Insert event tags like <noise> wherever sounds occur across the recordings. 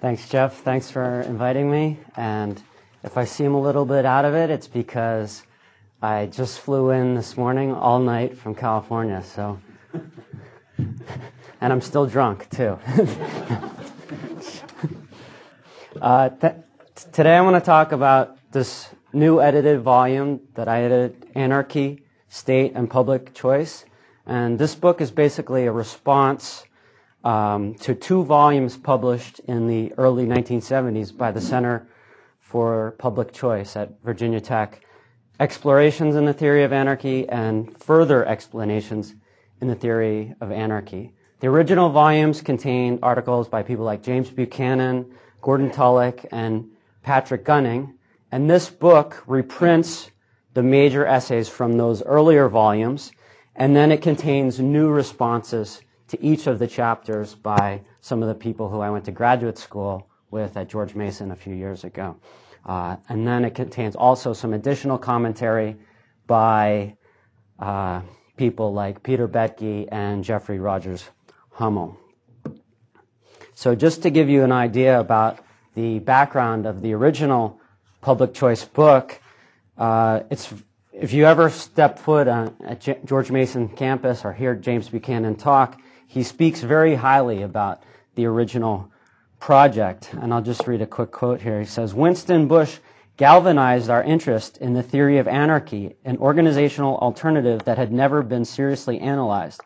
Thanks, Jeff. Thanks for inviting me. And if I seem a little bit out of it, it's because I just flew in this morning all night from California. So, <laughs> and I'm still drunk too. <laughs> uh, th- today I want to talk about this new edited volume that I edited, Anarchy, State, and Public Choice. And this book is basically a response um, to two volumes published in the early 1970s by the Center for Public Choice at Virginia Tech. Explorations in the Theory of Anarchy and Further Explorations in the Theory of Anarchy. The original volumes contained articles by people like James Buchanan, Gordon Tullock, and Patrick Gunning. And this book reprints the major essays from those earlier volumes, and then it contains new responses to each of the chapters by some of the people who I went to graduate school with at George Mason a few years ago. Uh, and then it contains also some additional commentary by uh, people like Peter Boettke and Jeffrey Rogers Hummel. So just to give you an idea about the background of the original public choice book, uh, it's if you ever step foot on, at J- George Mason campus or hear James Buchanan talk, he speaks very highly about the original project. And I'll just read a quick quote here. He says, Winston Bush galvanized our interest in the theory of anarchy, an organizational alternative that had never been seriously analyzed.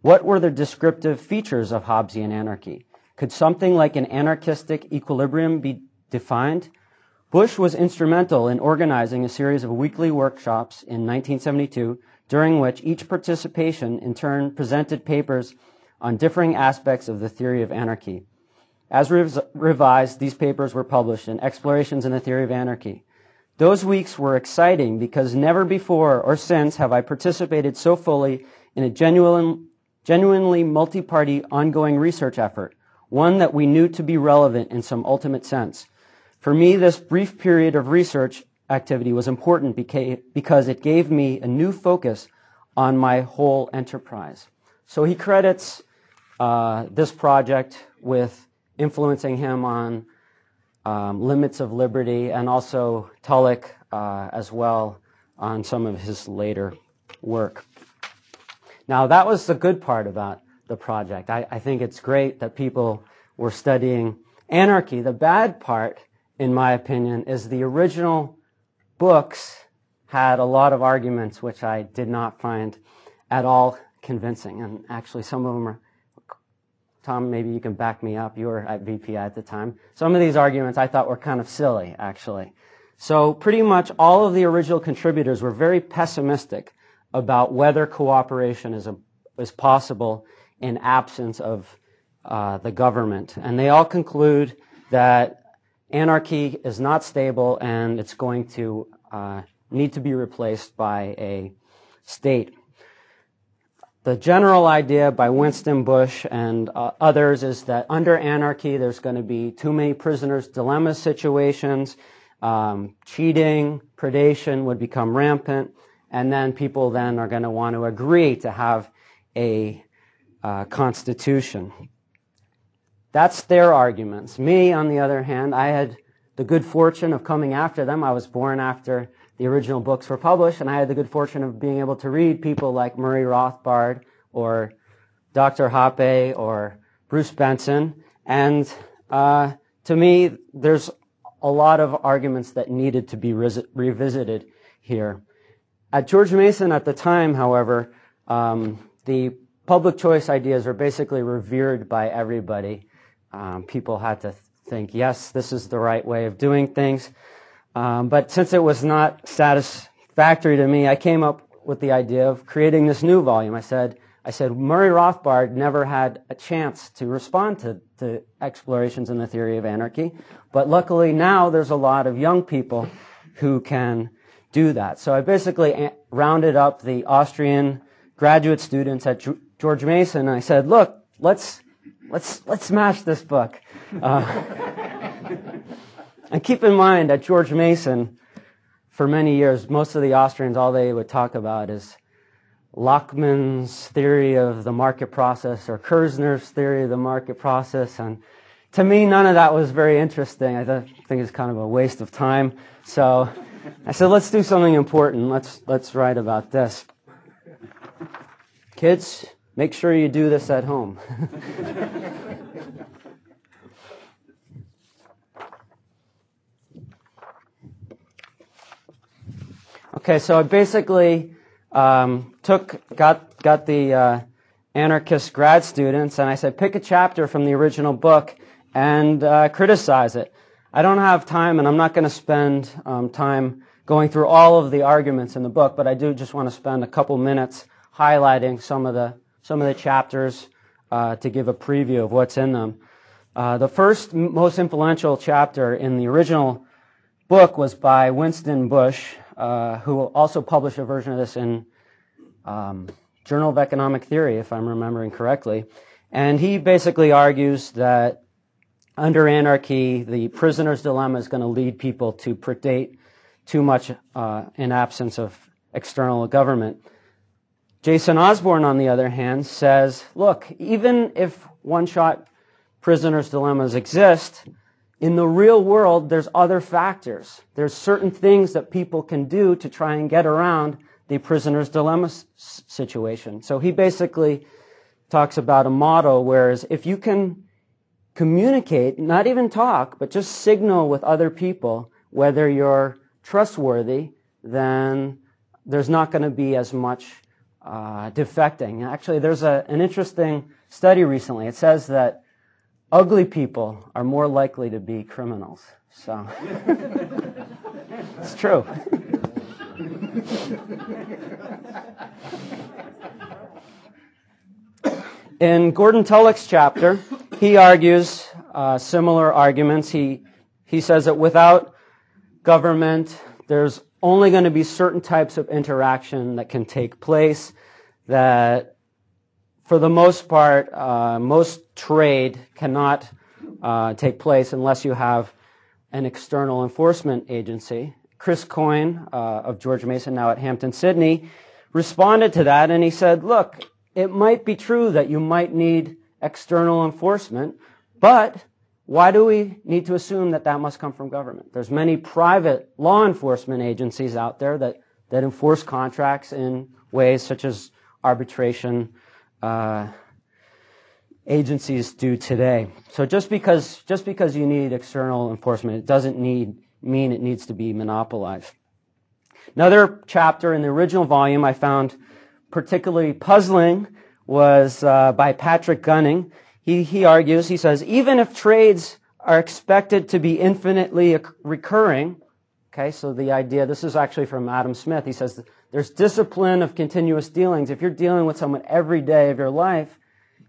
What were the descriptive features of Hobbesian anarchy? Could something like an anarchistic equilibrium be defined? Bush was instrumental in organizing a series of weekly workshops in 1972, during which each participation in turn presented papers on differing aspects of the theory of anarchy. As revised, these papers were published in Explorations in the Theory of Anarchy. Those weeks were exciting because never before or since have I participated so fully in a genuine, genuinely multi-party ongoing research effort, one that we knew to be relevant in some ultimate sense. For me, this brief period of research activity was important because it gave me a new focus on my whole enterprise. So he credits uh, this project with influencing him on um, limits of liberty and also Tullock uh, as well on some of his later work. Now, that was the good part about the project. I, I think it's great that people were studying anarchy. The bad part, in my opinion, is the original books had a lot of arguments which I did not find at all convincing. And actually, some of them are Tom, maybe you can back me up. You were at VPI at the time. Some of these arguments I thought were kind of silly, actually. So pretty much all of the original contributors were very pessimistic about whether cooperation is, a, is possible in absence of uh, the government. And they all conclude that anarchy is not stable and it's going to uh, need to be replaced by a state. The general idea by Winston Bush and uh, others is that under anarchy, there's going to be too many prisoners' dilemma situations, um, cheating, predation would become rampant, and then people then are going to want to agree to have a uh, constitution. That's their arguments. Me, on the other hand, I had the good fortune of coming after them. I was born after the original books were published, and I had the good fortune of being able to read people like Murray Rothbard or Dr. Hoppe or Bruce Benson. And uh, to me, there's a lot of arguments that needed to be revisited here. At George Mason at the time, however, um, the public choice ideas were basically revered by everybody. Um, people had to think, yes, this is the right way of doing things. Um, but since it was not satisfactory to me, I came up with the idea of creating this new volume. I said, I said, Murray Rothbard never had a chance to respond to, to explorations in the theory of anarchy, but luckily now there's a lot of young people who can do that. So I basically rounded up the Austrian graduate students at George Mason and I said, look, let's, let's, let's smash this book. Uh, <laughs> and keep in mind, that George Mason, for many years, most of the Austrians, all they would talk about is Lachmann's theory of the market process or Kirzner's theory of the market process. And, to me, none of that was very interesting. I think it's kind of a waste of time. So I said, let's do something important. Let's, let's write about this. Kids, make sure you do this at home. <laughs> okay, so I basically um, took got got the uh, anarchist grad students, and I said, pick a chapter from the original book and uh, criticize it. I don't have time, and I'm not going to spend um, time going through all of the arguments in the book, but I do just want to spend a couple minutes highlighting some of the some of the chapters uh, to give a preview of what's in them. Uh, the first most influential chapter in the original book was by Winston Bush, uh, who also published a version of this in um, Journal of Economic Theory, if I'm remembering correctly. And he basically argues that under anarchy, the prisoner's dilemma is going to lead people to predate too much uh, in absence of external government. Jason Osborne, on the other hand, says, look, even if one-shot prisoner's dilemmas exist, in the real world, there's other factors. There's certain things that people can do to try and get around the prisoner's dilemma situation. So he basically talks about a model whereas if you can communicate, not even talk, but just signal with other people whether you're trustworthy, then there's not going to be as much uh, defecting. Actually, there's a, an interesting study recently. It says that ugly people are more likely to be criminals. So <laughs> it's true. <laughs> In Gordon Tullock's chapter, he argues uh, similar arguments. He, he says that without government, there's only going to be certain types of interaction that can take place that for the most part, uh, most trade cannot uh, take place unless you have an external enforcement agency. Chris Coyne uh, of George Mason, now at Hampden-Sydney, responded to that and he said, look, it might be true that you might need external enforcement, but why do we need to assume that that must come from government? There's many private law enforcement agencies out there that, that enforce contracts in ways such as arbitration uh, agencies do today. So just because just because you need external enforcement, it doesn't need mean it needs to be monopolized. Another chapter in the original volume I found particularly puzzling was uh, by Patrick Gunning. He, he argues, he says, even if trades are expected to be infinitely recurring, okay, so the idea, this is actually from Adam Smith, he says, there's discipline of continuous dealings. If you're dealing with someone every day of your life,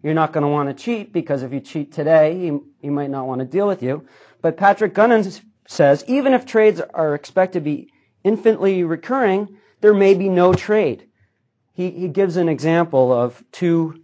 you're not going to want to cheat because if you cheat today, he, he might not want to deal with you. But Patrick Gunning says, even if trades are expected to be infinitely recurring, there may be no trade. He, he gives an example of two,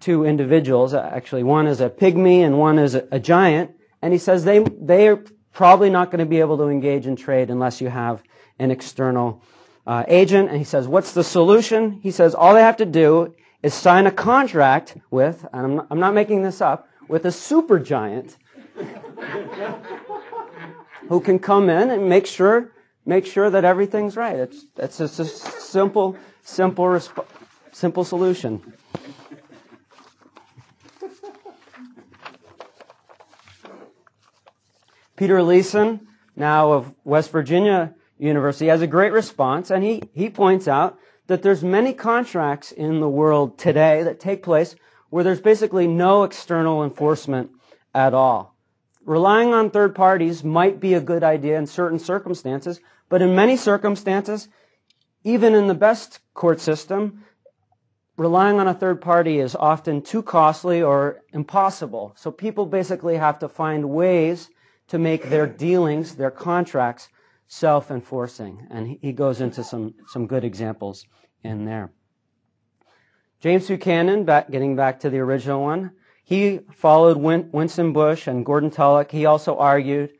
two individuals. Actually, one is a pygmy and one is a, a giant. And he says they, they are probably not going to be able to engage in trade unless you have an external uh, agent. And he says, what's the solution? He says, all they have to do is sign a contract with, and I'm not, I'm not making this up, with a super giant <laughs> who can come in and make sure make sure that everything's right. It's it's just a simple simple resp- simple solution. Peter Leeson, now of West Virginia University, has a great response, and he, he points out that there's many contracts in the world today that take place where there's basically no external enforcement at all. Relying on third parties might be a good idea in certain circumstances, but in many circumstances, even in the best court system, relying on a third party is often too costly or impossible. So people basically have to find ways to make their dealings, their contracts, self-enforcing. And he goes into some, some good examples in there. James Buchanan, back, getting back to the original one, he followed Win- Winston Bush and Gordon Tullock. He also argued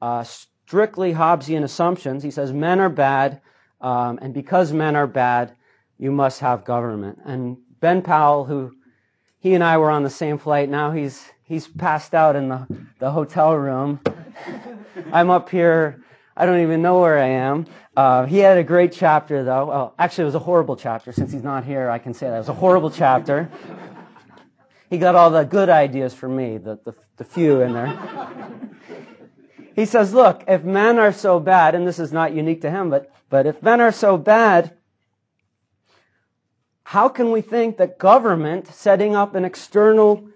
uh, strictly Hobbesian assumptions. He says men are bad, um, and because men are bad, you must have government. And Ben Powell, who he and I were on the same flight. Now he's he's passed out in the, the hotel room. <laughs> I'm up here. I don't even know where I am. Uh, he had a great chapter, though. Well, actually, it was a horrible chapter. Since he's not here, I can say that. It was a horrible chapter. He got all the good ideas for me, the, the, the few in there. he says, look, if men are so bad, and this is not unique to him, but, but if men are so bad, how can we think that government setting up an external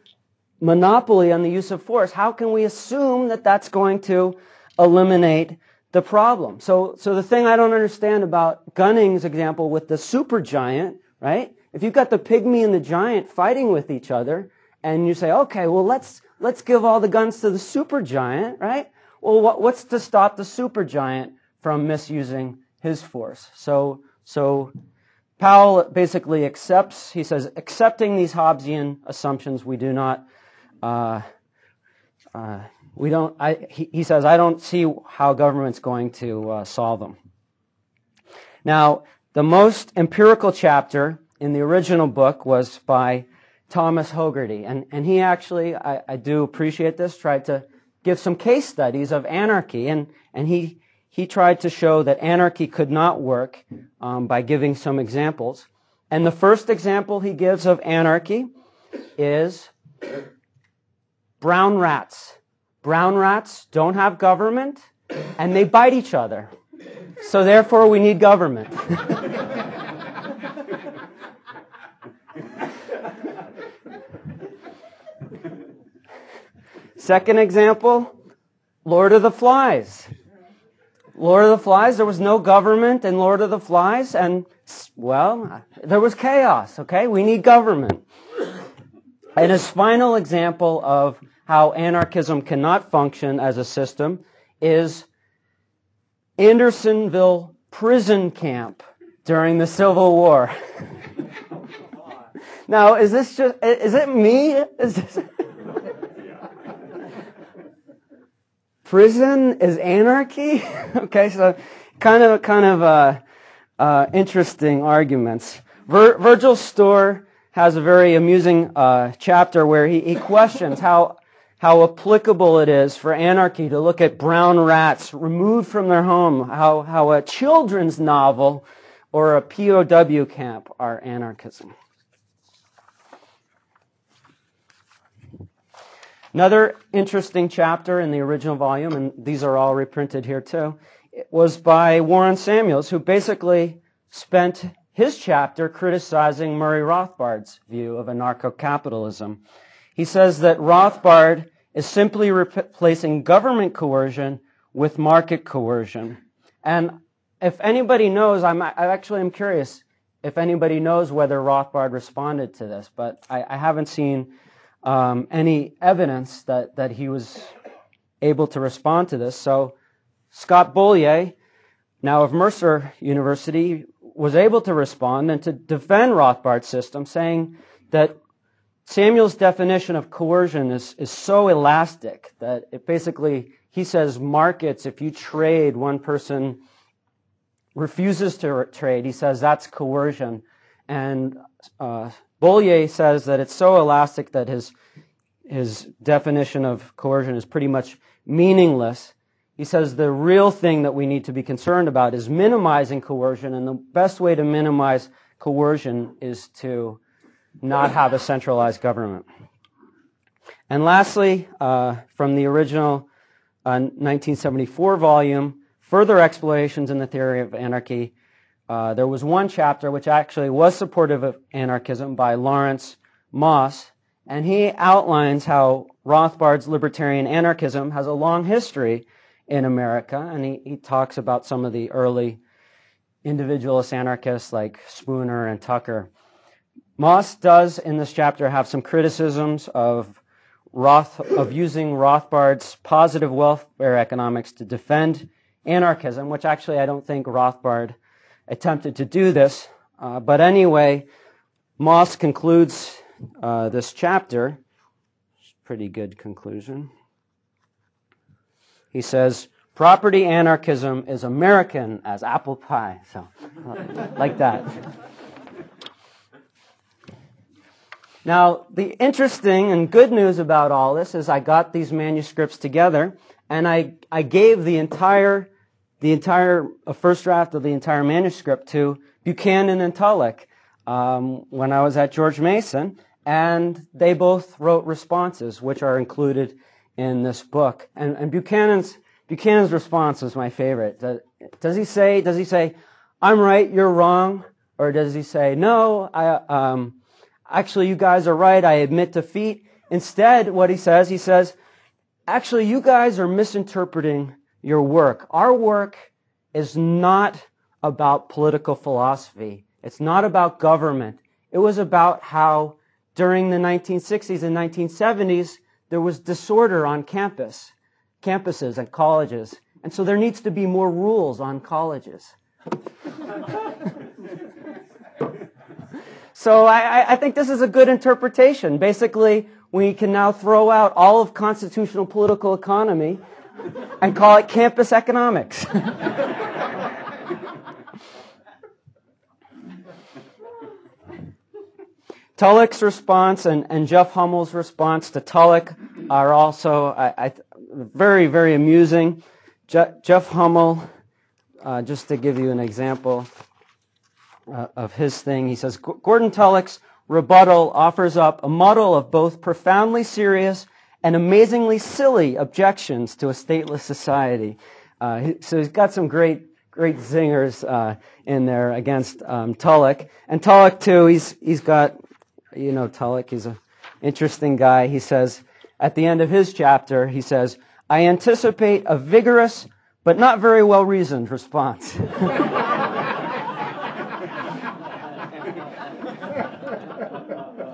monopoly on the use of force, how can we assume that that's going to eliminate the problem? So, so the thing I don't understand about Gunning's example with the supergiant, right? If you've got the pygmy and the giant fighting with each other, and you say, okay, well, let's, let's give all the guns to the supergiant, right? Well, what, what's to stop the supergiant from misusing his force? So, so Powell basically accepts, he says, accepting these Hobbesian assumptions, we do not uh, uh, we don't, I, he, he, says, I don't see how government's going to uh, solve them. Now, the most empirical chapter in the original book was by Thomas Hogarty. And, and he actually, I, I do appreciate this, tried to give some case studies of anarchy. And, and he, he tried to show that anarchy could not work um, by giving some examples. And the first example he gives of anarchy is brown rats. Brown rats don't have government and they bite each other. So therefore we need government. Second example, Lord of the Flies. Lord of the Flies, there was no government in Lord of the Flies, and, well, there was chaos, okay? We need government. And his final example of how anarchism cannot function as a system is Andersonville prison camp during the Civil War. <laughs> now, is this just, is it me? Is this, prison is anarchy? <laughs> okay, so kind of, kind of, uh, uh, interesting arguments. Vir- Virgil Storr has a very amusing uh, chapter where he, he questions how how applicable it is for anarchy to look at brown rats removed from their home, how, how a children's novel or a POW camp are anarchism. Another interesting chapter in the original volume, and these are all reprinted here too, was by Warren Samuels, who basically spent his chapter criticizing Murray Rothbard's view of anarcho-capitalism. He says that Rothbard is simply replacing government coercion with market coercion. And if anybody knows, I'm, I actually am curious if anybody knows whether Rothbard responded to this, but I, I haven't seen um, any evidence that, that he was able to respond to this. So Scott Beaulier, now of Mercer University, was able to respond and to defend Rothbard's system, saying that Samuel's definition of coercion is, is so elastic that it basically, he says markets, if you trade, one person refuses to trade, he says that's coercion. And uh, Beaulier says that it's so elastic that his, his definition of coercion is pretty much meaningless. He says the real thing that we need to be concerned about is minimizing coercion, and the best way to minimize coercion is to not have a centralized government. And lastly, uh, from the original uh, 1974 volume, Further Explorations in the Theory of Anarchy, uh, there was one chapter which actually was supportive of anarchism by Lawrence Moss, and he outlines how Rothbard's libertarian anarchism has a long history in America, and he, he talks about some of the early individualist anarchists like Spooner and Tucker. Moss does in this chapter have some criticisms of Roth, of using Rothbard's positive welfare economics to defend anarchism, which actually I don't think Rothbard attempted to do this. Uh, but anyway, Moss concludes uh, this chapter. Pretty good conclusion. He says, property anarchism is American as apple pie. So, <laughs> like that. Now, the interesting and good news about all this is I got these manuscripts together and I, I gave the entire, the entire a first draft of the entire manuscript to Buchanan and Tullock um, when I was at George Mason, and they both wrote responses, which are included in this book. And, and Buchanan's Buchanan's response was my favorite. Does he say? Does he say, "I'm right, you're wrong," or does he say, "No, I um, actually you guys are right. I admit defeat." Instead, what he says, he says, "Actually, you guys are misinterpreting your work. Our work is not about political philosophy. It's not about government. It was about how during the 1960s and 1970s there was disorder on campus." campuses and colleges. And so there needs to be more rules on colleges. <laughs> so I, I, think this is a good interpretation. Basically, we can now throw out all of constitutional political economy and call it campus economics. <laughs> Tullock's response and, and Jeff Hummel's response to Tullock are also, I, I, very, very amusing. Je- Jeff Hummel, uh, just to give you an example uh, of his thing, he says Gordon Tullock's rebuttal offers up a muddle of both profoundly serious and amazingly silly objections to a stateless society. Uh, so he's got some great, great zingers uh, in there against um, Tullock. And Tullock too, he's he's got, you know, Tullock. He's an interesting guy. He says at the end of his chapter, he says, I anticipate a vigorous but not very well reasoned response. <laughs>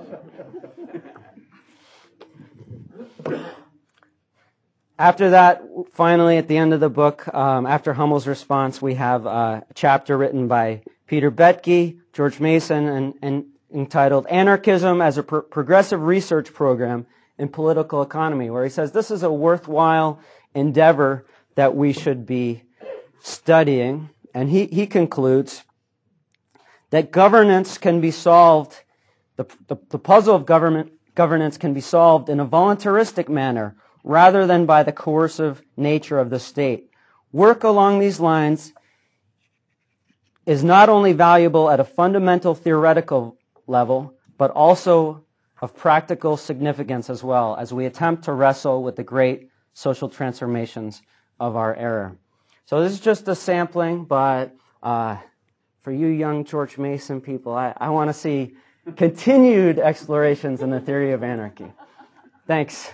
<laughs> after that, finally, at the end of the book, um, after Hummel's response, we have a chapter written by Peter Boettke, George Mason, and, and entitled Anarchism as a Pro- Progressive Research Program in political economy, where he says this is a worthwhile endeavor that we should be studying. And he, he concludes that governance can be solved, the, the, the puzzle of government, governance can be solved in a voluntaristic manner rather than by the coercive nature of the state. Work along these lines is not only valuable at a fundamental theoretical level, but also of practical significance as well as we attempt to wrestle with the great social transformations of our era. So this is just a sampling, but uh, for you young George Mason people, I, I want to see continued explorations in the theory of anarchy. Thanks.